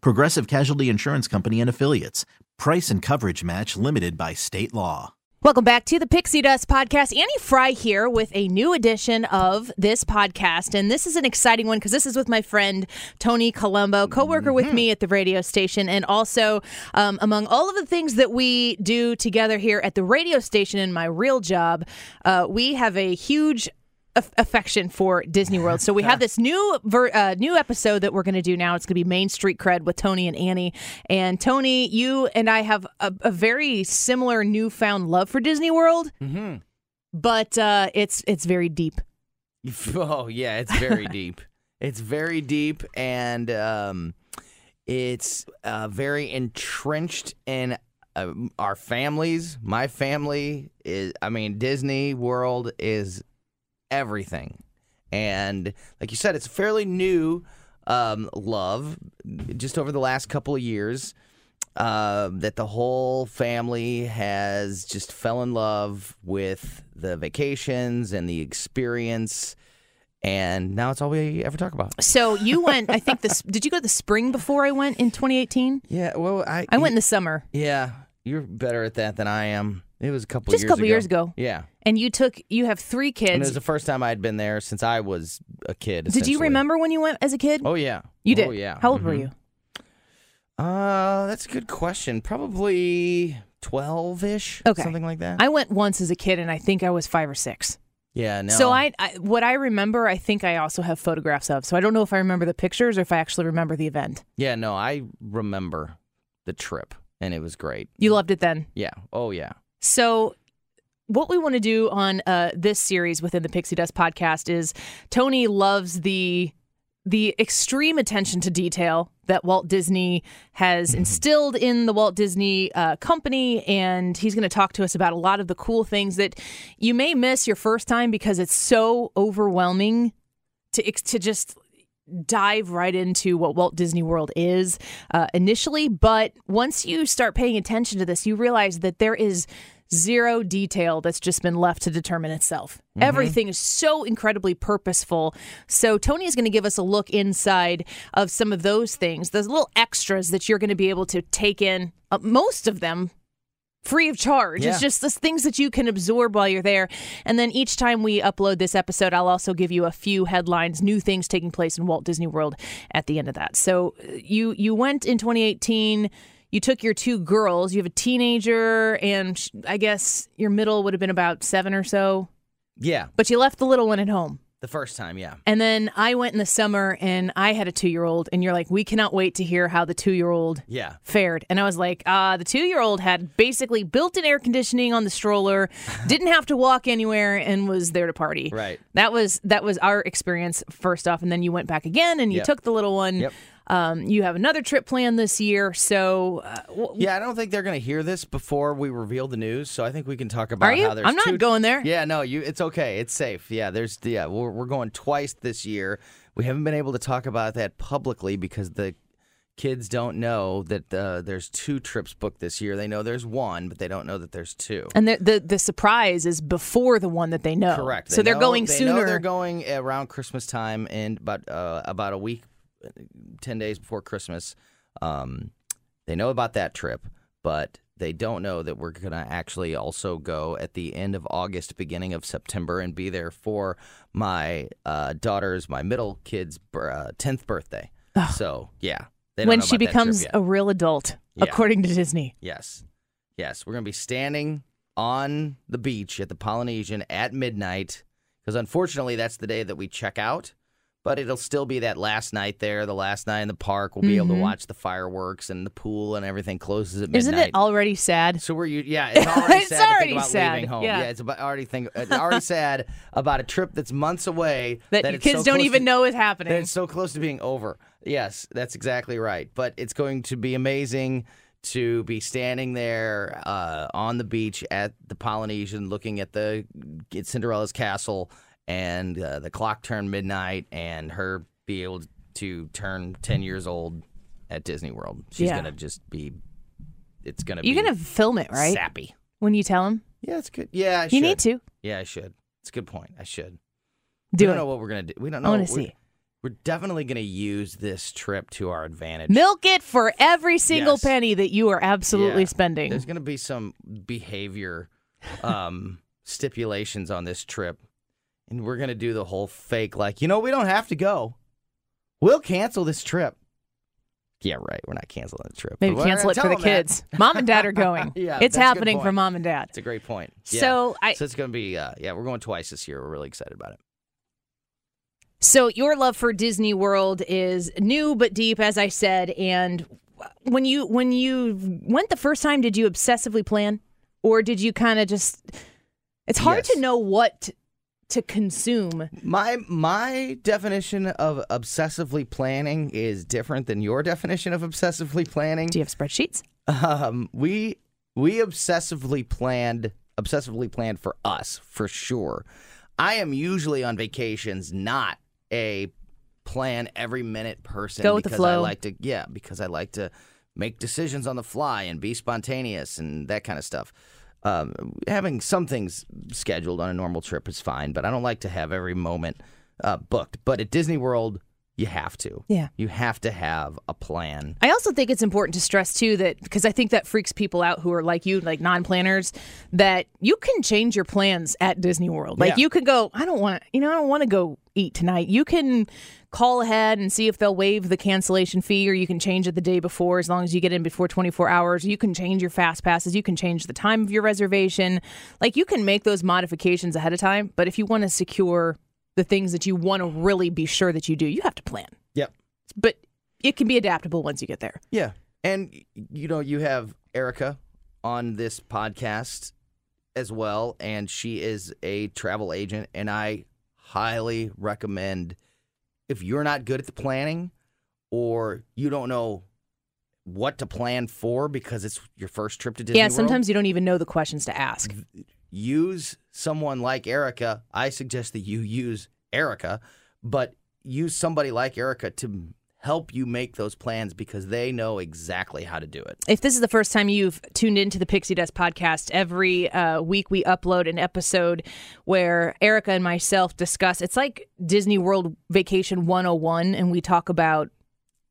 Progressive Casualty Insurance Company and Affiliates. Price and coverage match limited by state law. Welcome back to the Pixie Dust Podcast. Annie Frey here with a new edition of this podcast. And this is an exciting one because this is with my friend Tony Colombo, co worker with me at the radio station. And also, um, among all of the things that we do together here at the radio station in my real job, uh, we have a huge aff- affection for Disney World. So we have this new ver- uh, new episode that we're going to do now. It's going to be Main Street Cred with Tony and Annie. And Tony, you and I have a, a very similar newfound love for Disney World, Mm-hmm. but uh, it's it's very deep. Oh yeah, it's very deep. It's very deep, and um, it's uh, very entrenched in uh, our families. My family is. I mean, Disney World is everything, and like you said, it's a fairly new um, love. Just over the last couple of years. Uh, that the whole family has just fell in love with the vacations and the experience, and now it's all we ever talk about. So you went. I think this. Did you go the spring before I went in 2018? Yeah, well, I I went in the summer, Yeah, you're better at that than I am. It was a couple just a years couple ago. years ago. Yeah, And you took. You have three and it was the first time I'd been there since I was a kid. Did you remember when you went as a kid? Oh yeah, you did. Oh yeah. How old were Mhm. you? Uh, that's a good question. Probably twelve ish. Okay. something like that. I went once as a kid, and I think I was five or six. yeah, no. So I, I, what I remember, I think I also have photographs of. So I don't know if I remember the pictures or if I actually remember the event. Yeah, no, I remember the trip, and it was great. You loved it then. Yeah. Oh yeah. So what we want to do on uh, this series within the Pixie Dust podcast is Tony loves the the extreme attention to detail that Walt Disney has instilled in the Walt Disney uh, company, and he's going to talk to us about a lot of the cool things that you may miss your first time because it's so overwhelming to to just dive right into what Walt Disney World is uh, initially. But once you start paying attention to this, you realize that there is zero detail that's just been left to determine itself. Everything is so incredibly purposeful. So Tony is going to give us a look inside of some of those things, those little extras that you're going to be able to take in. Uh, most of them free of charge. Yeah. It's just the things that you can absorb while you're there. And then each time we upload this episode, I'll also give you a few headlines, new things taking place in Walt Disney World at the end of that. So uh, you you went in 2018. You took your two girls. You have a teenager, and I guess your middle would have been about seven or so. Yeah. But you left the little one at home. The first time, yeah. And then I went in the summer, and I had a two year old. And you're like, we cannot wait to hear how the two year old Yeah. fared. And I was like, uh, the two year old had basically built in air conditioning on the stroller, didn't have to walk anywhere, and was there to party. Right. That was that was our experience first off, and then you went back again and you Yep. took the little one. Yep. Um, you have another trip planned this year, so uh, w- Yeah, I don't think they're going to hear this before we reveal the news, so I think we can talk about Are you? how there's I'm not two- going there. Yeah, no, you it's okay. It's safe. Yeah, there's yeah, we're we're going twice this year. We haven't been able to talk about that publicly because the kids don't know that uh, there's two trips booked this year. They know there's one, but they don't know that there's two. and the, the the surprise is before the one that they know. Correct. So They they're know- going they sooner. Know they're going around Christmas time and about uh, about a week, ten days before Christmas. Um, they know about that trip, but they don't know that we're gonna actually also go at the end of August, beginning of September, and be there for my uh, daughter's, my middle kid's tenth birthday. So yeah, when she about that trip becomes a real adult. Yeah. according to Disney. Yes. Yes. We're going to be standing on the beach at the Polynesian at midnight because unfortunately that's the day that we check out. But it'll still be that last night there, the last night in the park. We'll be able to watch the fireworks and the pool and everything closes at midnight. Mm-hmm. Isn't it already sad? So we're you? Yeah, it's already It's sad to already think about sad, leaving home. yeah. it's about, already think it's already sad about a trip that's months away That, your kids so don't even to- know is that happening. it's so close to being over. Yes, that's exactly right. But it's going to be amazing to be standing there uh, on the beach at the Polynesian, looking at the at Cinderella's castle, and uh, the clock turned midnight, and her be able to turn ten years old at Disney World. She's Yeah. gonna just be. It's gonna. Be You're be gonna film it, right? Sappy. When you tell him, Yeah, it's good. Yeah, I you need to Yeah, I should. It's a good point. I should. do it. we don't it. know what we're gonna do. We don't know. I We're- to see. We're definitely gonna use this trip to our advantage. Milk it for every single Yes. penny that you are absolutely Yeah. spending. There's gonna be some behavior um, stipulations on this trip, and we're gonna do the whole fake like, you know, we don't have to go. We'll cancel this trip. Yeah, right. We're not canceling the trip. Maybe cancel it for the them that. kids. Mom and dad are going. Yeah, it's that's a good happening for mom and dad. It's a great point. Yeah. So I so it's gonna be uh, yeah, we're going twice this year. We're really excited about it. So your love for Disney World is new but deep, as I said. And when you when you went the first time, did you obsessively plan, or did you kind of just? It's hard Yes. to know what to consume. My my definition of obsessively planning is different than your definition of obsessively planning. Do you have spreadsheets? Um, we we obsessively planned obsessively planned for us for sure. I am usually on vacations not a plan every minute person Go with the because I like to yeah because I like to make decisions on the fly and be spontaneous and that kind of stuff. Um, having some things scheduled on a normal trip is fine, but I don't like to have every moment uh, booked. But at Disney World, you have to. Yeah. You have to have a plan. I also think it's important to stress too that because I think that freaks people out who are like you, like non-planners, that you can change your plans at Disney World. Like Yeah. you could go, I don't want you know, I don't want to go eat tonight. You can call ahead and see if they'll waive the cancellation fee, or you can change it the day before as long as you get in before 24 hours. You can change your fast passes. You can change the time of your reservation. Like you can make those modifications ahead of time. But if you want to secure the things that you want to really be sure that you do, you have to plan. Yep. But it can be adaptable once you get there. Yeah. And you know, you have Erica on this podcast as well, and she is a travel agent, and I highly recommend if you're not good at the planning or you don't know what to plan for because it's your first trip to Disney yeah, World, sometimes you don't even know the questions to ask. use someone like Erica. I suggest that you use Erica, but use somebody like Erica to help you make those plans because they know exactly how to do it. If this is the first time you've tuned into the Pixie Dust podcast, every uh, week we upload an episode where Erica and myself discuss. It's like Disney World Vacation 101, and we talk about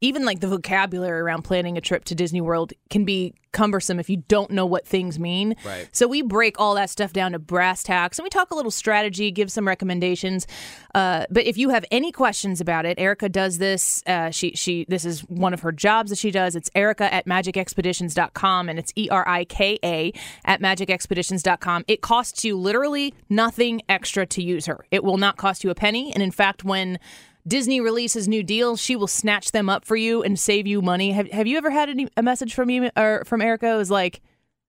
even like the vocabulary around planning a trip to Disney World can be cumbersome if you don't know what things mean. Right. So we break all that stuff down to brass tacks and we talk a little strategy, give some recommendations. Uh, but if you have any questions about it, Erica does this. Uh, she she this is one of her jobs that she does. It's Erica at magicexpeditions.com and it's E R I K A at magicexpeditions.com. It costs you literally nothing extra to use her. It will not cost you a penny. And in fact, when Disney releases new deals, she will snatch them up for you and save you money. Have Have you ever had any, a message from you or from Erica? Was like,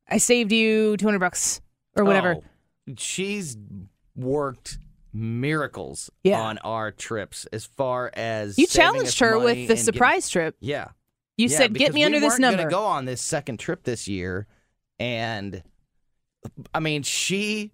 I saved you two hundred bucks or whatever. Oh, she's worked miracles Yeah. on our trips as far as you challenged her with the getting- surprise trip. yeah. You Yeah, said, "Get me we under this number." Gonna go on this second trip this year, and I mean, she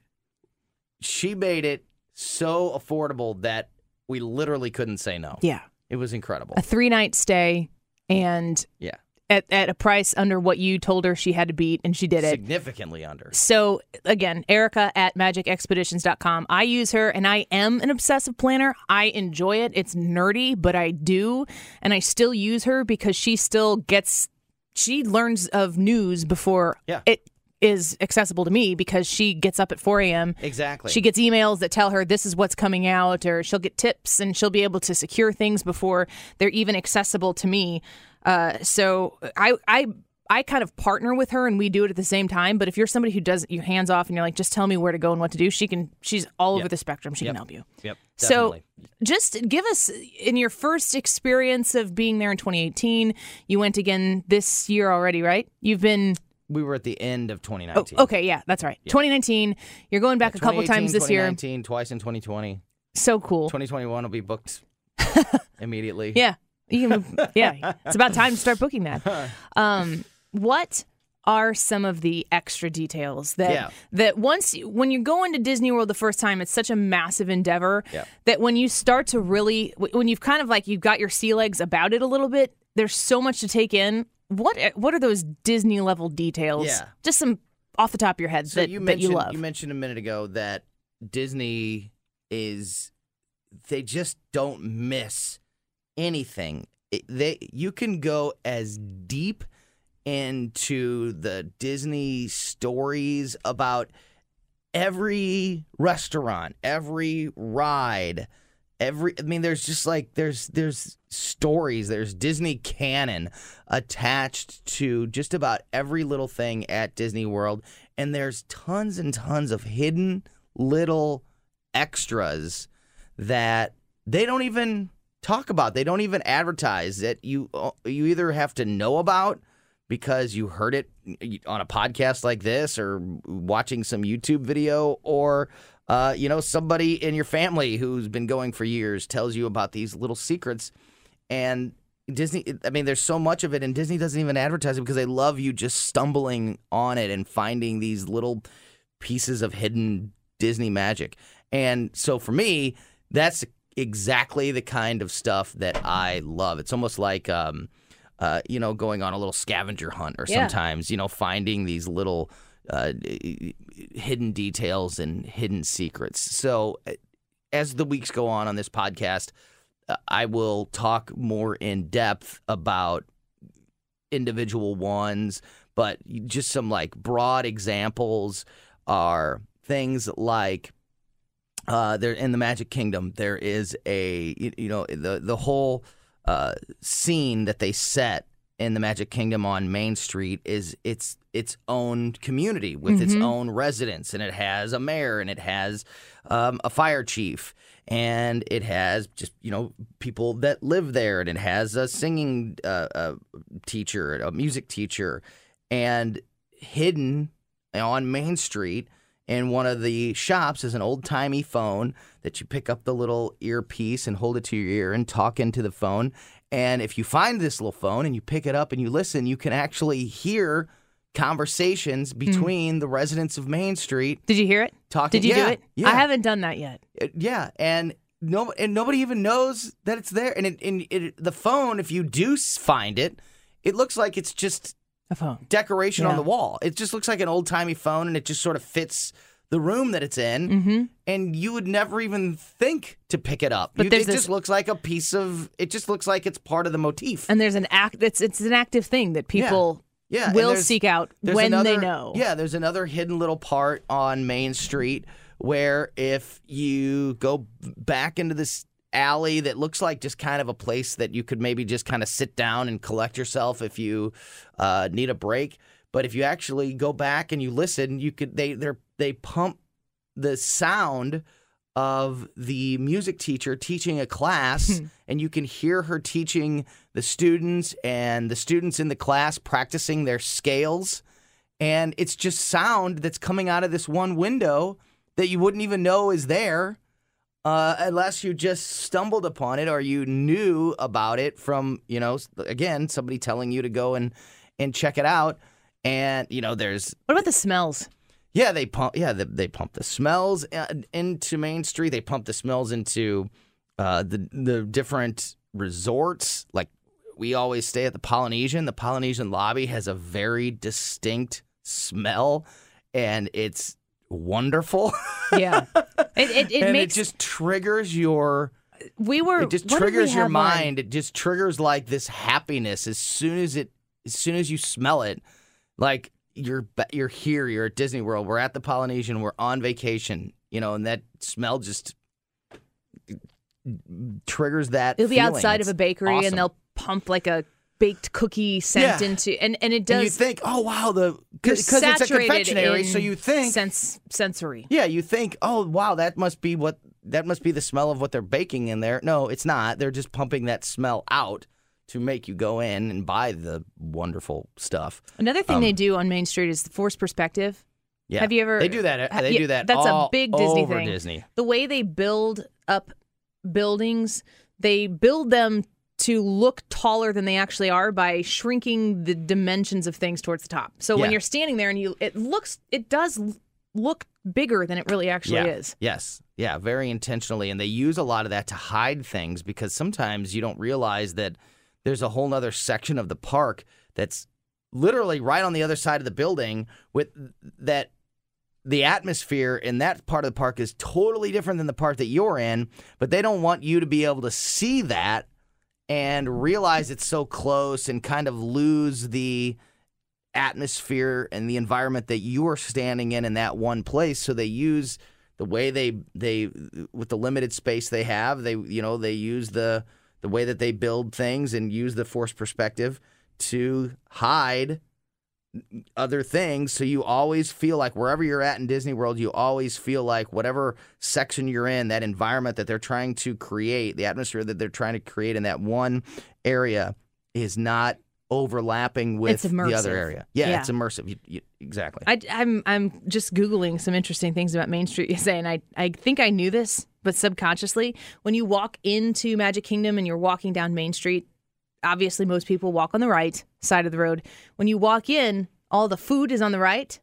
she made it so affordable that we literally couldn't say no. yeah, It was incredible. a three night stay and Yeah, at at a price under what you told her she had to beat, and she did it. significantly under. So again, Erica at magicexpeditions.com. I use her and I am an obsessive planner. I enjoy it. It's nerdy, but I do. And I still use her because she still gets she learns of news before Yeah. it is accessible to me because she gets up at 4 a.m. Exactly. She gets emails that tell her this is what's coming out, or she'll get tips and she'll be able to secure things before they're even accessible to me. Uh, so I I I kind of partner with her and we do it at the same time. But if you're somebody who does your hands off and you're like, just tell me where to go and what to do, she can. She's all over the spectrum. She Yep. can help you. Yep. So just give us in your first experience of being there in 2018. You went again this year already, right? You've been we were at the end of oh, 2019. okay, yeah, that's right. 2019. You're going back a couple times this year. 2019, twice in 2020. So cool. 2021 will be booked immediately. Yeah. You can, yeah. It's about time to start booking that. Um, what are some of the extra details that Yeah. that once when you go into Disney World the first time, it's such a massive endeavor Yeah. that when you start to really when you've kind of like you've got your sea legs about it a little bit, there's so much to take in. What eh, what are those Disney level details? Yeah. Just some off the top of your head So that, you that mentioned you love. mentioned a minute ago that Disney is they just don't miss anything. It- they you can go as deep into the Disney stories about every restaurant, every ride, every I mean there's just like there's there's stories, there's Disney canon attached to just about every little thing at Disney World and there's tons and tons of hidden little extras that they don't even talk about. They don't even advertise that you you either have to know about because you heard it on a podcast like this or watching some YouTube video or uh, you know somebody in your family who's been going for years tells you about these little secrets and Disney I mean there's so much of it and Disney doesn't even advertise it because they love you just stumbling on it and finding these little pieces of hidden Disney magic. And so for me, that's exactly the kind of stuff that I love. It's almost like um uh, you know, going on a little scavenger hunt or Yeah. sometimes, you know, finding these little uh, hidden details and hidden secrets. So, uh, as the weeks go on on this podcast, I will talk more in depth about individual ones, but just some like broad examples are things like uh, there in the Magic Kingdom. There is a you, you know the the whole uh, scene that they set in the Magic Kingdom on Main Street is its its own community with its own residents, and it has a mayor and it has um, a fire chief. And it has just you know people that live there, and it has a singing uh, uh, teacher, a music teacher, and hidden on Main Street in one of the shops is an old timey phone that you pick up the little earpiece and hold it to your ear and talk into the phone. And if you find this little phone and you pick it up and you listen, you can actually hear conversations between the residents of Main Street Did you hear it? talking. Did you yeah, do it? Yeah, I haven't done that yet. it- yeah, and no, and nobody even knows that it's there. And, it, and it, the phone, if you do find it, it looks like it's just A phone. decoration on the wall. It just looks like an old timey phone, and it just sort of fits the room that it's in. Mm-hmm. And you would never even think to pick it up. But You- it this- just looks like a piece of. It just looks like it's part of the motif. And there's an act. It's it's an active thing that people yeah, will seek out when they know. Yeah, there's another hidden little part on Main Street where if you go back into this alley that looks like just kind of a place that you could maybe just kind of sit down and collect yourself if you uh, need a break. But if you actually go back and you listen, you could they they they pump the sound of the music teacher teaching a class and you can hear her teaching the students and the students in the class practicing their scales. And it's just sound that's coming out of this one window that you wouldn't even know is there uh, unless you just stumbled upon it or you knew about it from you know again somebody telling you to go and and check it out. And you know there's What about the smells? Yeah, they pump. Yeah, they, they pump the smells uh, into Main Street. They pump the smells into uh, the the different resorts. Like we always stay at the Polynesian. The Polynesian lobby has a very distinct smell, and it's wonderful. Yeah. It it, it and makes it just triggers your. we were It just we triggers your have on? mind. It just triggers like this happiness as soon as it as soon as you smell it. Like you're you're here. You're at Disney World. We're at the Polynesian. We're on vacation. You know, and that smell just triggers that. It'll be feeling. outside It's of a bakery awesome. and they'll pump like a baked cookie scent Yeah. into, and and it and does. you think, oh wow, the because it's a confectionery, so you think, sense sensory. yeah, you think, oh wow, that must be what that must be the smell of what they're baking in there. No, it's not. They're just pumping that smell out to make you go in and buy the wonderful stuff. Another thing they um, do on Main Street is the forced perspective. Yeah, Have you ever? They do that. They yeah, do that. That's a big Disney thing. Disney. The way they build up buildings, they build them to look taller than they actually are by shrinking the dimensions of things towards the top. So when you're standing there and you, it looks, it does look bigger than it really actually yeah. is. Yes. Yeah, very intentionally. And they use a lot of that to hide things because sometimes you don't realize that there's a whole nother section of the park that's literally right on the other side of the building with that the atmosphere in that part of the park is totally different than the part that you're in, but they don't want you to be able to see that and realize it's so close and kind of lose the atmosphere and the environment that you are standing in in that one place. So they use the way they they with the limited space they have they you know they use the the way that they build things and use the force perspective to hide other things. So you always feel like wherever you're at in Disney World you always feel like whatever section you're in that environment that they're trying to create the atmosphere that they're trying to create in that one area is not overlapping with the other area. Yeah, Yeah. it's immersive. You, you, exactly. I, I'm I'm just googling some interesting things about Main Street USA, and I I think I knew this, but subconsciously, when you walk into Magic Kingdom and you're walking down Main Street, obviously most people walk on the right side of the road. When you walk in, all the food is on the right.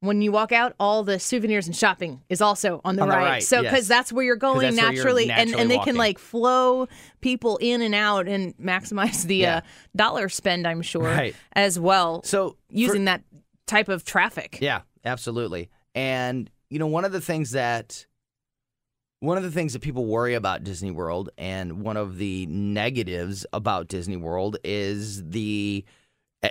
When you walk out, all the souvenirs and shopping is also on the On the right. right, So yes. because that's where you're going where you're naturally, and, and they walking. can like flow people in and out and maximize the Yeah. uh, dollar spend. I'm sure Right. as well so for- using that type of traffic. Yeah, absolutely. And you know, one of the things that one of the things that people worry about Disney World and one of the negatives about Disney World is the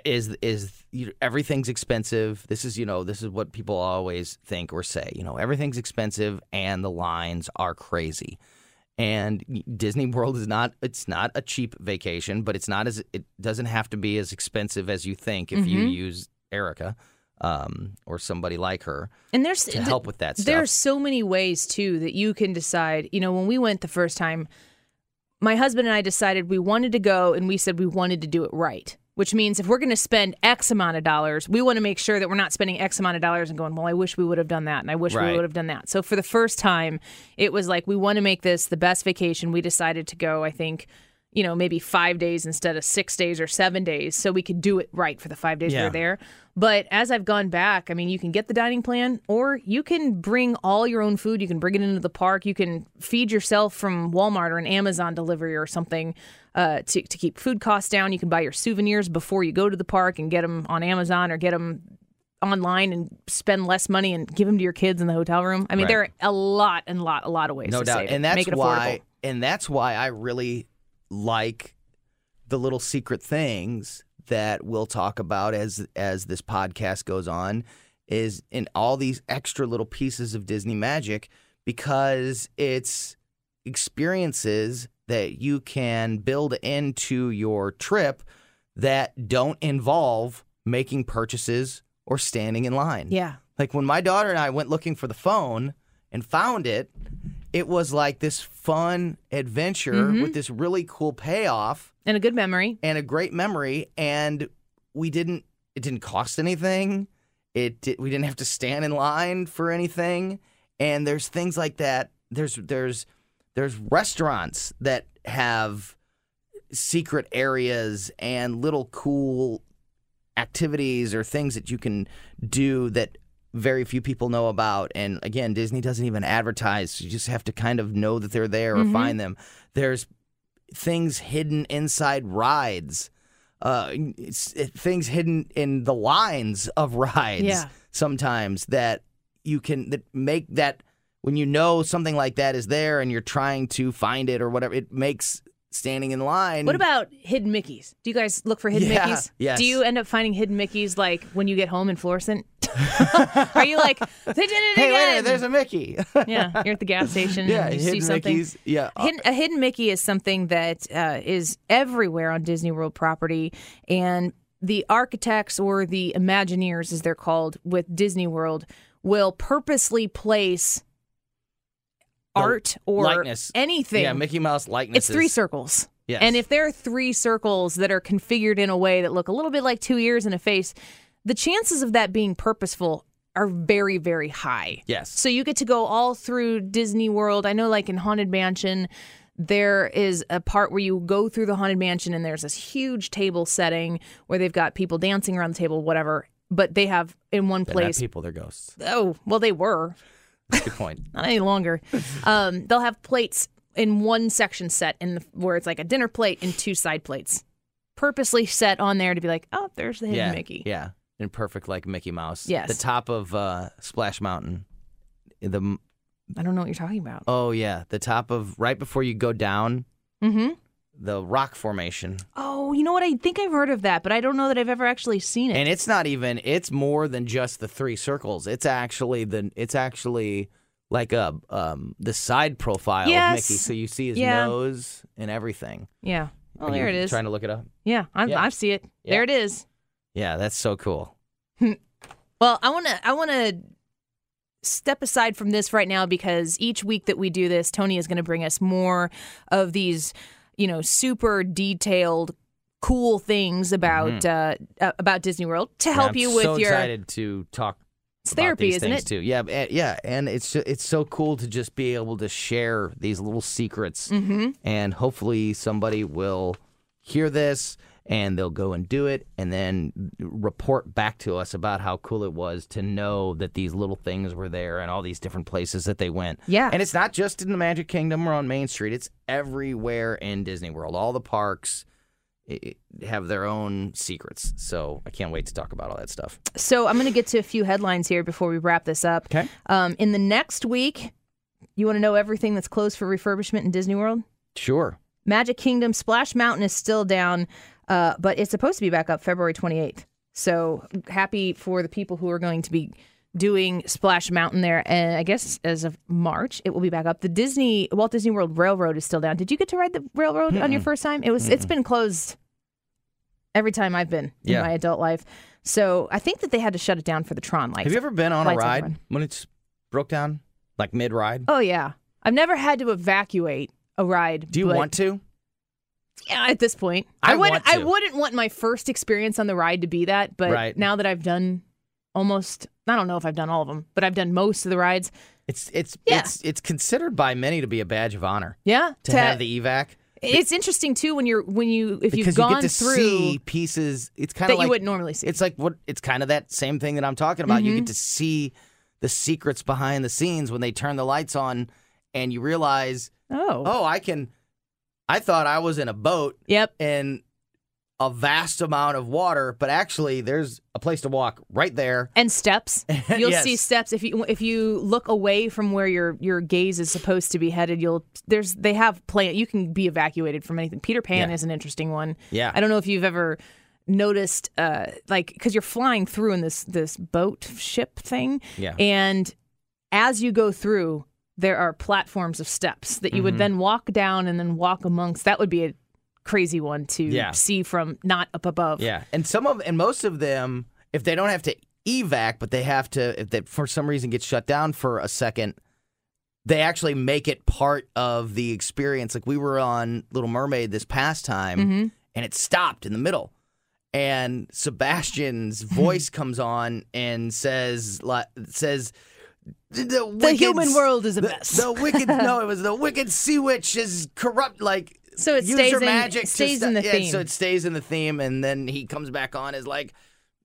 is is you know, everything's expensive. This is, you know, this is what people always think or say, you know, everything's expensive and the lines are crazy. And Disney World is not it's not a cheap vacation, but it's not as it doesn't have to be as expensive as you think if you mm-hmm. use Erica um, or somebody like her And there's to help with that stuff. are so many ways too that you can decide. You know, when we went the first time, my husband and I decided we wanted to go, and we said we wanted to do it right. Which means if we're going to spend X amount of dollars, we want to make sure that we're not spending X amount of dollars and going, well, I wish we would have done that, and I wish we would have done that. So for the first time, it was like we want to make this the best vacation. We decided to go. I think. You know, maybe five days instead of six days or seven days, so we could do it right for the five days we Yeah. were there. But as I've gone back, I mean, you can get the dining plan or you can bring all your own food. You can bring it into the park. You can feed yourself from Walmart or an Amazon delivery or something uh, to, to keep food costs down. You can buy your souvenirs before you go to the park and get them on Amazon or get them online and spend less money and give them to your kids in the hotel room. I mean, Right. there are a lot and lot, a lot of ways no to doubt, and that's Make it affordable. why, and that's why I really like the little secret things that we'll talk about as as this podcast goes on. Is in all these extra little pieces of Disney magic because it's experiences that you can build into your trip that don't involve making purchases or standing in line. Yeah. Like when my daughter and I went looking for the phone and found it, it was like this fun adventure Mm-hmm. with this really cool payoff And a good memory. and a great memory. And we didn't, it didn't cost anything. It did, we didn't have to stand in line for anything. And there's things like that. There's there's there's restaurants that have secret areas and little cool activities or things that you can do that very few people know about. And again, Disney doesn't even advertise. You just have to kind of know that they're there or find them. There's things hidden inside rides. Uh, it's, it, things hidden in the lines of rides Yeah. sometimes that you can that make that when you know something like that is there and you're trying to find it or whatever it makes standing in line What about hidden Mickeys? Do you guys look for hidden Yeah, Mickeys? yes. Do you end up finding hidden Mickeys like when you get home in Florissant? Are you like they did it Hey, again? later, there's a Mickey. yeah, you're at the gas station. yeah, and you see something. Mickeys. Yeah. Hidden, a hidden Mickey is something that uh, is everywhere on Disney World property, and the architects or the Imagineers, as they're called, with Disney World, will purposely place art or likeness. anything. Yeah, Mickey Mouse likeness. it's three circles. Yes. And if there are three circles that are configured in a way that look a little bit like two ears and a face, the chances of that being purposeful are very, very high. Yes. So you get to go all through Disney World. I know, like in Haunted Mansion, there is a part where you go through the Haunted Mansion and there's this huge table setting where they've got people dancing around the table, whatever. But they have in one They're not place. people, they're ghosts. Oh, well, they were Good point. not any longer. Um, they'll have plates in one section set in the, where it's like a dinner plate and two side plates, purposely set on there to be like, oh, there's the hidden yeah. Mickey. Yeah. In perfect like Mickey Mouse. Yes. The top of uh, Splash Mountain. The I don't know what you're talking about. oh yeah, the top of right before you go down Mm-hmm. The rock formation. Oh, you know what? I think I've heard of that, but I don't know that I've ever actually seen it. And it's not even it's more than just the three circles. It's actually the it's actually like a um the side profile Yes. of Mickey. So you see his Yeah. nose and everything. yeah. Oh, Are there it is. Trying to look it up. yeah, I, Yeah. I see it. Yeah. There it is. Yeah, that's so cool. Well, I want to I want to step aside from this right now because each week that we do this, Tony is going to bring us more of these, you know, super detailed cool things about uh, uh, about Disney World to help Mm-hmm. Yeah, you I'm with so your excited to talk It's about therapy, isn't it? Too. Yeah, eh, yeah, and it's it's so cool to just be able to share these little secrets, Mhm. and hopefully somebody will hear this and they'll go and do it, and then report back to us about how cool it was to know that these little things were there and all these different places that they went. Yeah. and it's not just in the Magic Kingdom or on Main Street; it's everywhere in Disney World. All the parks. Have their own secrets, so I can't wait to talk about all that stuff. So I'm going to get to a few headlines here before we wrap this up. Okay. Um, in the next week, you want to know everything that's closed for refurbishment in Disney World? Sure. Magic Kingdom Splash Mountain is still down, uh, but it's supposed to be back up February 28th. So happy for the people who are going to be doing Splash Mountain there. And I guess as of March, it will be back up. The Disney Walt Disney World Railroad is still down. Did you get to ride the railroad on your first time? It was. It's been closed every time I've been Yeah. in my adult life. So I think that they had to shut it down for the Tron lights. Have you ever been on a ride when it's broke down, like mid ride? Oh yeah, I've never had to evacuate a ride. Do you want to? Yeah, at this point, I wouldn't. want I wouldn't want my first experience on the ride to be that. But Right. now that I've done almost, I don't know if I've done all of them, but I've done most of the rides. It's it's Yeah. it's it's considered by many to be a badge of honor Yeah, to have the evac it's interesting too when you're when you if because you've you gone get to through see pieces. It's kind that of like you wouldn't normally see. it's like what it's kind of that same thing that I'm talking about. You Mm-hmm. get to see the secrets behind the scenes when they turn the lights on, and you realize, oh, oh, I can. I thought I was in a boat yep. in a vast amount of water, but actually, there's a place to walk right there. And steps. You'll Yes. see steps if you if you look away from where your your gaze is supposed to be headed. You'll there's they have plan. You can be evacuated from anything. Peter Pan Yeah. is an interesting one. Yeah. I don't know if you've ever noticed uh like because you're flying through in this this boat ship thing Yeah. and as you go through there are platforms of steps that you Mm-hmm. would then walk down and then walk amongst that would be a crazy one to Yeah. see from not up above Yeah, and some of and most of them, if they don't have to evac, but they have to, if they for some reason get shut down for a second, they actually make it part of the experience. Like we were on Little Mermaid this past time, Mm-hmm. and it stopped in the middle, and Sebastian's voice comes on and says, says. The, The human world is a the- mess." The wicked, no, it was the wicked sea witch is corrupt. Like, So it stays in- magic. to stays sta- in the yeah, theme. So it stays in the theme, and then he comes back on as like,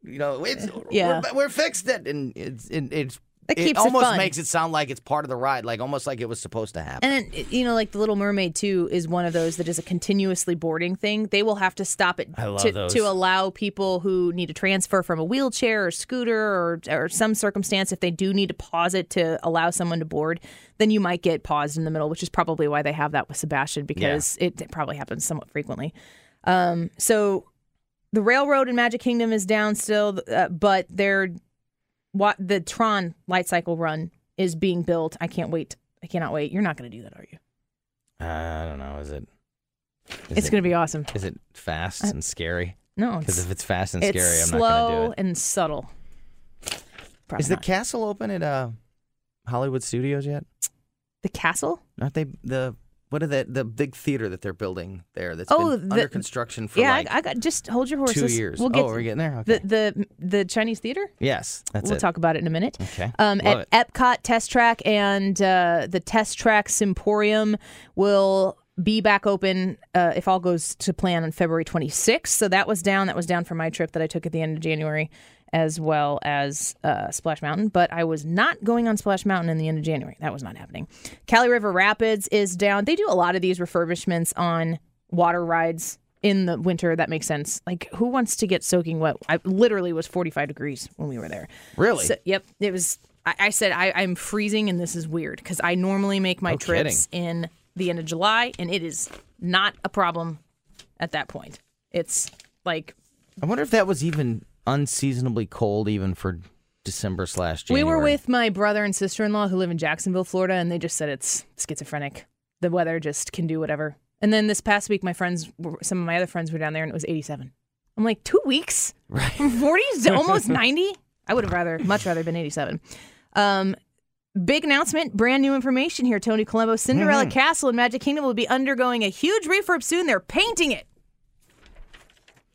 you know, it's Yeah. we're, we're fixed it, and it's it, it's That it keeps it almost fun. makes it sound like it's part of the ride, like almost like it was supposed to happen. And then, you know, like the Little Mermaid too is one of those that is a continuously boarding thing. They will have to stop it to, to allow people who need to transfer from a wheelchair or scooter or or some circumstance if they do need to pause it to allow someone to board, then you might get paused in the middle, which is probably why they have that with Sebastian because it, it probably happens somewhat frequently. Um, so the railroad in Magic Kingdom is down still, uh, but they're what the Tron light cycle run is being built. I can't wait. I cannot wait. You're not going to do that, are you? Uh, I don't know. Is it? Is it's it- going to be awesome. Is it fast and scary? No, Because if it's fast and it's scary, I'm not slow going to do it. and subtle. Probably Is the not. castle open at uh, Hollywood Studios yet? the castle? Aren't they the what are the the big theater that they're building there? That's Oh, been the- under construction for yeah, like I, I got. Just hold your two horses. years. We'll get oh, we're getting there. the Okay. the the Chinese theater. yes, that's we'll it. talk about it in a minute. Okay. Um, Love at Epcot Test Track and uh, the Test Track SIMporium will be back open uh, if all goes to plan on February 26th. So that was down. That was down for my trip that I took at the end of January, as well as uh, Splash Mountain. But I was not going on Splash Mountain in the end of January. That was not happening. Kali River Rapids is down. They do a lot of these refurbishments on water rides in the winter. That makes sense. Like, who wants to get soaking wet? I literally was 45 degrees when we were there. Really? So, yep. It was. I, I said I, I'm freezing, and this is weird because I normally make my No trips in the end of July, and it is not a problem at that point. It's like I wonder if that was even unseasonably cold, even for December slash January. we were with my brother and sister in law who live in Jacksonville, Florida, and they just said it's schizophrenic. The weather just can do whatever. And then this past week, my friends, were- some of my other friends were down there, and it was 87. I'm like, two weeks Right. from 40 to almost 90. I would have rather, much rather been 87. Um, big announcement, brand new information here. Tony Colombo, Cinderella Castle in Magic Kingdom will be undergoing a huge refurb soon. They're painting it.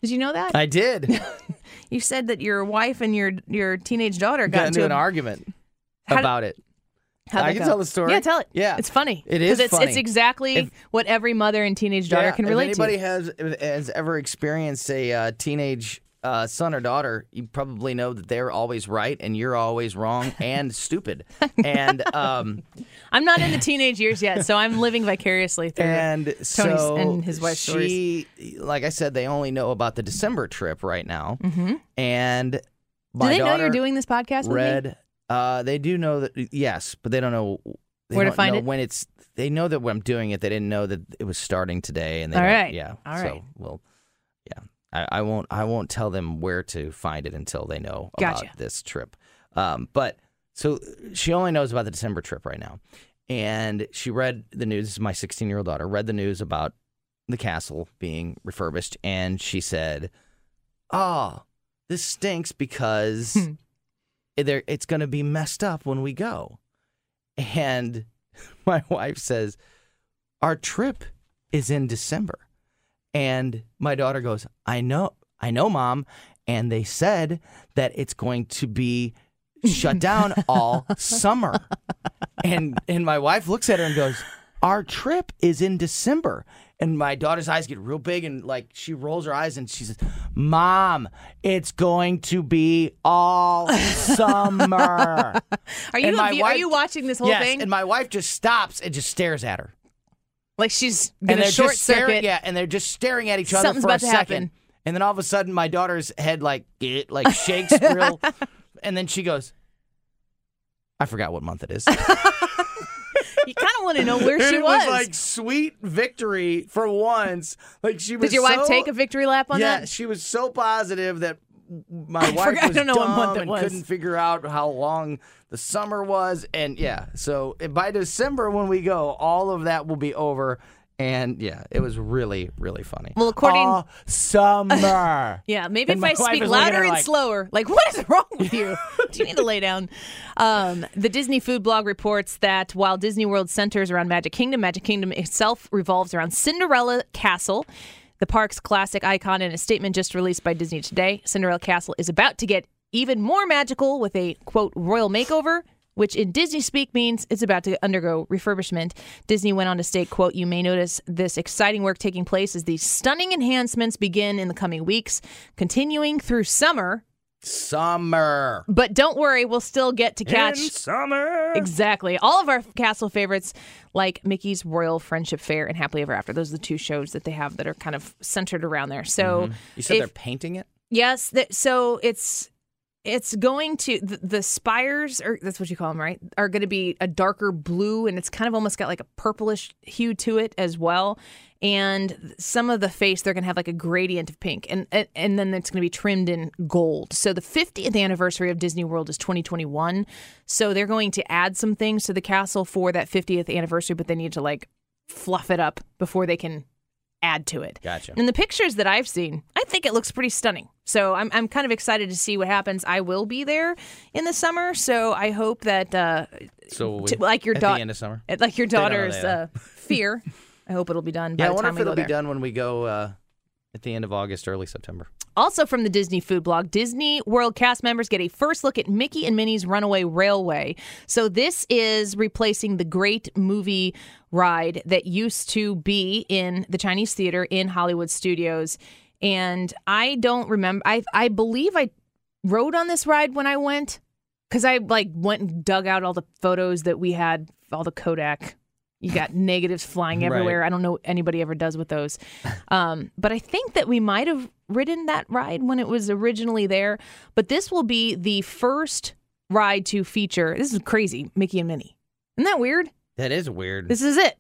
Did you know that? I did. you said that your wife and your your teenage daughter got, Got into a- an argument How did- about it. I can go? tell the story. Yeah, tell it. Yeah. it's funny. It is it's, funny. It's exactly If- what every mother and teenage daughter Yeah, can if relate anybody to. Anybody has has ever experienced a uh, teenage uh, son or daughter, you probably know that they're always right and you're always wrong and stupid. And um, I'm not in the teenage years yet, so I'm living vicariously through. and Tony's so and his wife's she, like I said, they only know about the December trip right now. Mm-hmm. And Do they know you're doing this podcast with me? read. Uh, they do know that yes, but they don't know they Where to find it? when it's. They know that when I'm doing it, they didn't know that it was starting today, and they All right. yeah. All so right. well, yeah. I, I won't. I won't tell them where to find it until they know Gotcha. about this trip. Um, but so she only knows about the December trip right now, and she read the news. My 16 year old daughter read the news about the castle being refurbished, and she said, "Oh, this stinks because." Hmm. there it's going to be messed up when we go. And my wife says, Our trip is in December. And my daughter goes, I know, I know, mom. And they said that it's going to be shut down all summer. And and my wife looks at her and goes, Our trip is in December. And my daughter's eyes get real big and like she rolls her eyes and she says, Mom, it's going to be all summer. Are you And a my are wife- you watching this whole yes, thing? and my wife just stops and just stares at her. Like she's gonna short just staring, circuit. yeah, and they're just staring at each other Something's for about a to second. happen. And then all of a sudden, my daughter's head like it like shakes real, and then she goes, "I forgot what month it is." You kind of want to know where And she it was. like sweet victory for once. Like she was. Did your wife so- take a victory lap on that? yeah, that? she was so positive that my I wife forgot- I was don't know what dumb month it and was. couldn't figure out how long the summer was, and yeah, so by December when we go, all of that will be over. And yeah, it was really, really funny. Well, according- All summer. Yeah, maybe And if my I wife speak is looking at louder her and like- slower, like what is wrong with you? Do you need to lay down? Um, the Disney Food Blog reports that while Disney World centers around Magic Kingdom, Magic Kingdom itself revolves around Cinderella Castle, the park's classic icon. In a statement just released by Disney today, Cinderella Castle is about to get even more magical with a quote royal makeover. Which in Disney speak means it's about to undergo refurbishment. Disney went on to state, quote, you may notice this exciting work taking place as these stunning enhancements begin in the coming weeks, continuing through summer. Summer. But don't worry, we'll still get to catch In summer. exactly all of our castle favorites, like Mickey's Royal Friendship Fair and Happily Ever After. Those are the two shows that they have that are kind of centered around there. So mm-hmm. You said if- they're painting it? Yes, that, so it's it's going to the, the spires, or that's what you call them, right? Are going to be a darker blue, and it's kind of almost got like a purplish hue to it as well. And some of the face, they're going to have like a gradient of pink, and and, and then it's going to be trimmed in gold. So the 50th anniversary of Disney World is 2021. So they're going to add some things to the castle for that 50th anniversary, but they need to like fluff it up before they can add to it. Gotcha. And the pictures that I've seen, think it looks pretty stunning. So I'm I'm kind of excited to see what happens. I will be there in the summer, so I hope that uh, So t- like your daughter, the end of summer. like your daughter's uh, fear. I hope it'll be done by Yeah, I the wonder time if it'll be done when we go uh, at the end of August, early September. Also from the Disney Food Blog, Disney World cast members get a first look at Mickey and Minnie's Runaway Railway. So this is replacing the great movie ride that used to be in the Chinese Theater in Hollywood Studios. And I don't remember I I believe I rode on this ride when I went cuz I like went and dug out all the photos that we had all the Kodak you got negatives flying Right. everywhere. I don't know what anybody ever does with those. Um, but I think that we might have ridden that ride when it was originally there. But this will be the first ride to feature. This is crazy, Mickey and Minnie. Isn't that weird? That is weird. This is it.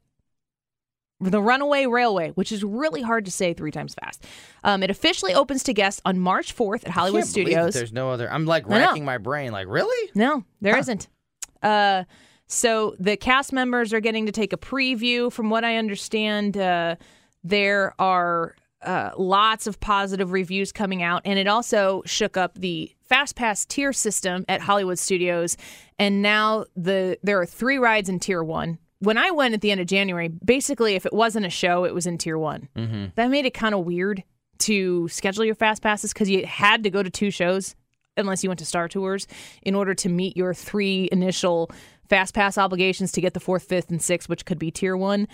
The Runaway Railway, which is really hard to say three times fast. Um, it officially opens to guests on March 4th at Hollywood I can't believe that Studios. There's no other. I'm like racking my brain. Like really? No, there not Uh, so the cast members are getting to take a preview. From what I understand, uh, there are uh, lots of positive reviews coming out, and it also shook up the Fast Pass tier system at Hollywood Studios. And now the there are three rides in Tier One. When I went at the end of January, basically, if it wasn't a show, it was in Tier One. Mm-hmm. That made it kind of weird to schedule your Fast Passes because you had to go to two shows unless you went to Star Tours in order to meet your three initial Fast Pass obligations to get the fourth, fifth, and sixth, which could be Tier One.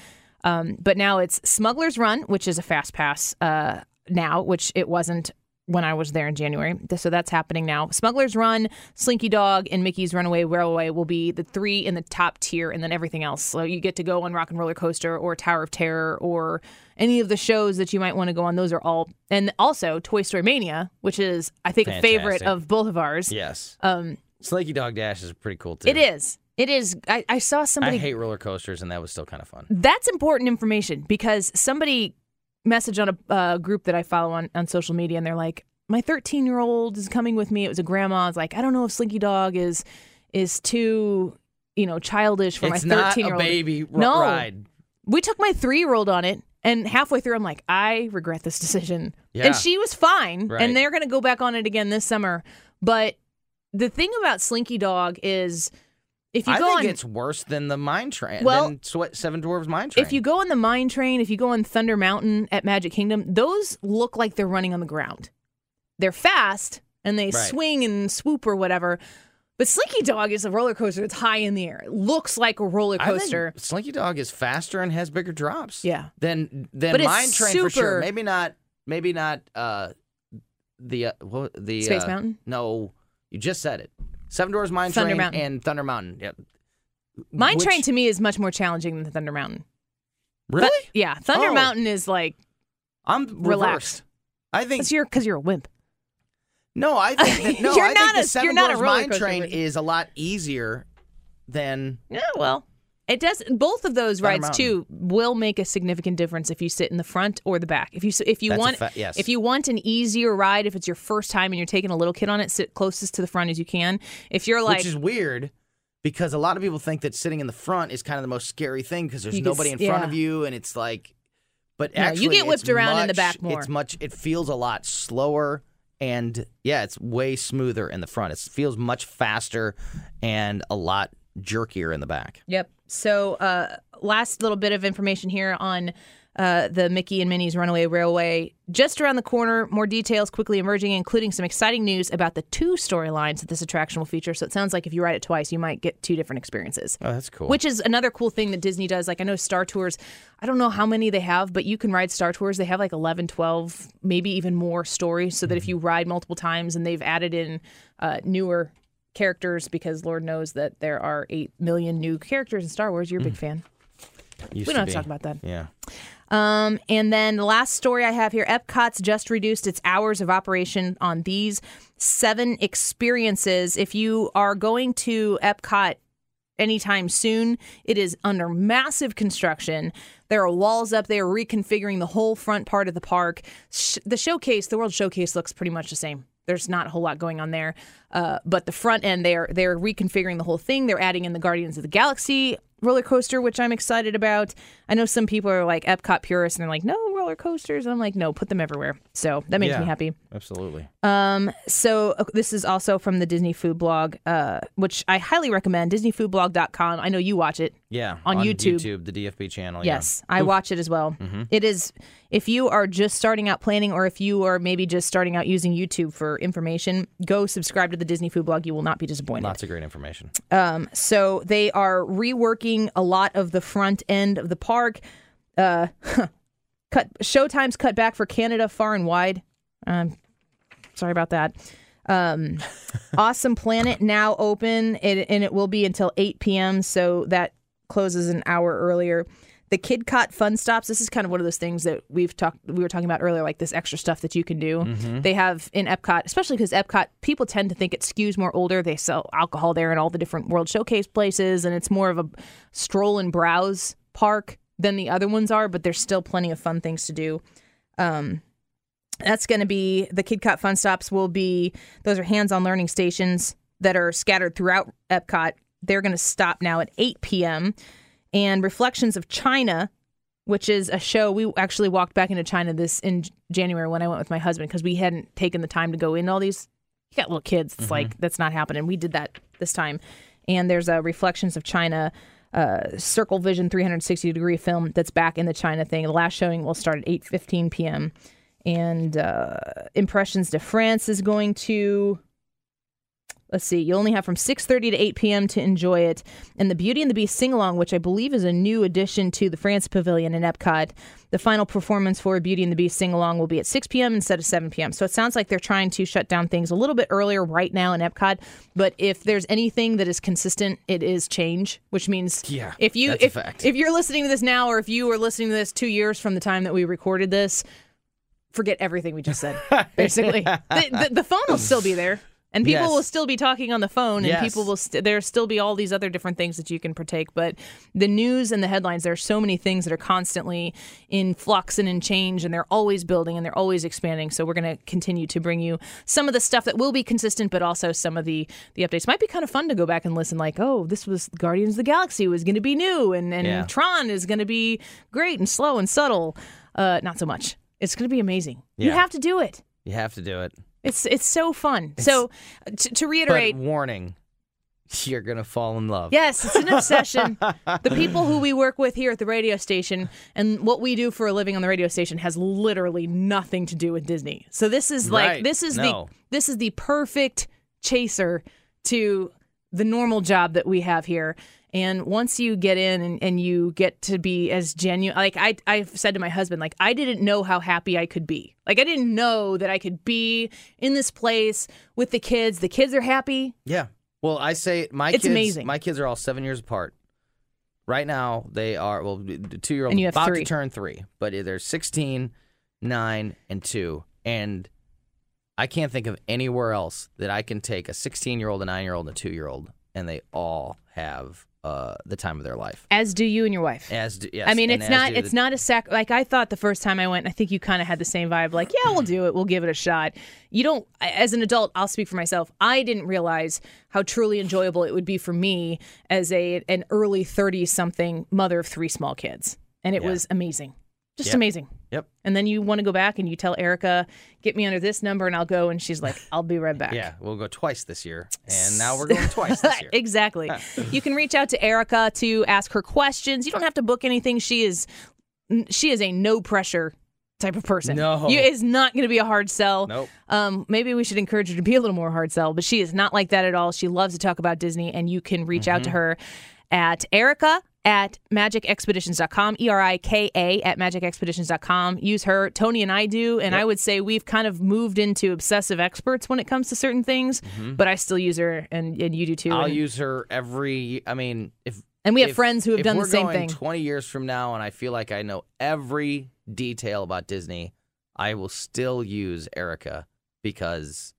Um, but now it's Smuggler's Run, which is a Fast Pass uh, now, which it wasn't when I was there in January. So that's happening now. Smuggler's Run, Slinky Dog, and Mickey's Runaway Railway will be the three in the top tier, and then everything else. So you get to go on Rock and Roller Coaster or Tower of Terror or any of the shows that you might want to go on. Those are all, and also Toy Story Mania, which is I think a favorite of both of ours. Yes. Um, Slinky Dog Dash is pretty cool too. it is. It is. I, I saw somebody I hate roller coasters, and that was still kind of fun. That's important information because somebody messaged on a uh, group that I follow on, on social media and they're like, my 13 year old is coming with me. It was a grandma. It's like, I don't know if Slinky Dog is is too, you know, childish for it's my not 13 year a old. baby r- No. ride. We took my three year old on it. And halfway through, I'm like, I regret this decision. Yeah. And she was fine. Right. And they're going to go back on it again this summer. But the thing about Slinky Dog is if you I go think on it's worse than the mine train. Well, Seven Dwarves Mine Train. If you go on the mine train, if you go on Thunder Mountain at Magic Kingdom, those look like they're running on the ground. They're fast and they Right. swing and swoop or whatever. But Slinky Dog is a roller coaster that's high in the air. It looks like a roller coaster. Slinky Dog is faster and has bigger drops. Yeah. Than than But Mine Train for sure. Maybe not. Maybe not. Uh, the uh, what, the Space uh, Mountain? No, you just said it. Seven Dwarves Mine Thunder Train Mountain. and Thunder Mountain. Yep. Mine Which- Train to me is much more challenging than Thunder Mountain. really? Yeah, Thunder Oh. Mountain is like I'm relaxed. relaxed. I think because you're because you're a wimp. no. I think that, no. You're I not think the a- Seven you're not a roller Mine coaster Train person. is a lot easier than Yeah, well, it does. Both of those Thunder rides too will make a significant difference if you sit in the front or the back. If you if you That's want fa- yes. if you want an easier ride, if it's your first time and you're taking a little kid on it, sit closest to the front as you can. If you're like which is weird because a lot of people think that sitting in the front is kind of the most scary thing because there's can nobody in front yeah. of you and it's like but No, you get whipped around in the back more. it's much it feels a lot slower and yeah it's way smoother in the front it feels much faster and a lot jerkier in the back Yep. So, uh, last little bit of information here on uh, the Mickey and Minnie's Runaway Railway. Just around the corner, more details quickly emerging, including some exciting news about the two storylines that this attraction will feature. So, it sounds like if you ride it twice, you might get two different experiences. oh that's cool Which is another cool thing that Disney does. Like, I know Star Tours, I don't know how many they have, but you can ride Star Tours. They have like 11, 12, maybe even more stories. So that if you ride multiple times and they've added in uh, newer characters, because Lord knows that there are 8 million new characters in Star Wars. You're a big fan. Used We don't have to talk about that. yeah Um, and then the last story I have here Epcot's just reduced its hours of operation on these seven experiences. If you are going to Epcot anytime soon, it is under massive construction. There are walls up there reconfiguring the whole front part of the park. Sh- the showcase, the World Showcase, looks pretty much the same. There's not a whole lot going on there, uh, but the front end they're they're reconfiguring the whole thing. They're adding in the Guardians of the Galaxy roller coaster, which I'm excited about. I know some people are like Epcot purists and they're like, no roller coasters. I'm like, no, put them everywhere. So that makes Yeah. me happy. Absolutely. Um, so uh, this is also from the Disney Food Blog, uh, which I highly recommend. DisneyFoodBlog.com. I know you watch it. Yeah. On YouTube. YouTube, the DFB channel. Yes, I watch it as well. It is if you are just starting out planning, or if you are maybe just starting out using YouTube for information, go subscribe to the Disney Food Blog. You will not be disappointed. Lots of great information. Um, So they are reworking a lot of the front end of the park. Uh, cut showtimes cut back for Canada far and wide. Um, sorry about that. Um, awesome Planet now open, it, and it will be until 8 p.m. So that closes an hour earlier. The Kidcot Fun Stops. This is kind of one of those things that we've talked. We were talking about earlier, like this extra stuff that you can do. They have in Epcot, especially because Epcot people tend to think it skews more older. They sell alcohol there in all the different World Showcase places, and it's more of a stroll and browse park than the other ones are. But there's still plenty of fun things to do. Um, that's going to be the Kidcot Fun Stops will be those are hands-on learning stations that are scattered throughout Epcot. They're going to stop now at 8 p.m. And Reflections of China, which is a show we actually walked back into China this in January when I went with my husband because we hadn't taken the time to go in all these. You got little kids. It's like that's not happening. We did that this time. And there's a Reflections of China uh, Circle Vision 360 degree film that's back in the China thing. The last showing will start at 8:15 p.m. And uh, Impressions de France is going to. Let's see. You only have from 6:30 to 8 p.m. to enjoy it. And the Beauty and the Beast sing along, which I believe is a new addition to the France Pavilion in Epcot. The final performance for Beauty and the Beast sing along will be at 6 p.m. instead of 7 p.m. So it sounds like they're trying to shut down things a little bit earlier right now in Epcot. But if there's anything that is consistent, it is change, which means Yeah, if you if, if you're listening to this now, or if you were listening to this two years from the time that we recorded this, forget everything we just said. Basically, the, the, the phone will still be there, and people Yes. will still be talking on the phone, and Yes. people will st- there'll still be all these other different things that you can partake. But the news and the headlines, there are so many things that are constantly in flux and in change, and they're always building and they're always expanding. So we're going to continue to bring you some of the stuff that will be consistent, but also some of the the updates. Might be kind of fun to go back and listen. Like, oh, this was Guardians of the Galaxy was going to be new, and and Yeah. Tron is going to be great and slow and subtle. Uh, not so much. It's going to be amazing. You have to do it. You have to do it. It's it's so fun. so uh, t- to reiterate, warning, you're gonna fall in love. Yes, it's an obsession. the people who we work with here at the radio station and what we do for a living on the radio station has literally nothing to do with Disney. So this is like Right. this is No. the this is the perfect chaser to the normal job that we have here. And once you get in and, and you get to be as genuine, like I, I've said to my husband, like I didn't know how happy I could be. Like I didn't know that I could be in this place with the kids. The kids are happy. Yeah. Well, I say my It's kids. amazing. My kids are all seven years apart. Right now, they are well, the two year old about three. to turn three, but they're 16, 9, and two. And I can't think of anywhere else that I can take a 16 year old, a nine year old, and a two year old, and they all have uh, the time of their life. As do you and your wife. As do, yes, I mean, it's not it's the- not a sac. Like I thought the first time I went, I think you kind of had the same vibe. Like, yeah, we'll do it. We'll give it a shot. You don't. As an adult, I'll speak for myself. I didn't realize how truly enjoyable it would be for me as a an early thirty something mother of three small kids, and it Yeah. was amazing, just Yep. amazing. Yep. And then you want to go back and you tell Erica, get me under this number, and I'll go. And she's like, I'll be right back. Yeah, we'll go twice this year, and now we're going twice this year. exactly. you can reach out to Erica to ask her questions. You don't have to book anything. She is she is a no pressure type of person. No. you is not going to be a hard sell. Nope. Um, maybe we should encourage her to be a little more hard sell, but she is not like that at all. She loves to talk about Disney, and you can reach out to Mm-hmm. her at Erica at magicexpeditions.com, E R I K A at magicexpeditions.com. Use her. Tony and I do, and I would say we've kind of moved into obsessive experts when it comes to certain things, but I still use her, and, and you do too. Mm-hmm. I'll and- use her every. I mean, if And we have if- friends who have done the same going thing. 20 years from now, and I feel like I know every detail about Disney, I will still use Erica because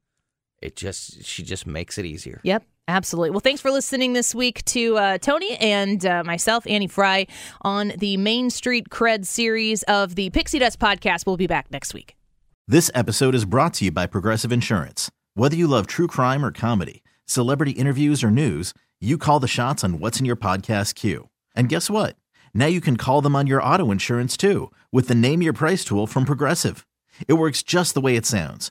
it just she just makes it easier. Yep, absolutely. Well, thanks for listening this week to uh, Tony and uh, myself, Annie Frey, on the Main Street Cred series of the Pixie Dust podcast. We'll be back next week. This episode is brought to you by Progressive Insurance. Whether you love true crime or comedy, celebrity interviews or news, you call the shots on what's in your podcast queue. And guess what? Now you can call them on your auto insurance too with the Name Your Price tool from Progressive. It works just the way it sounds.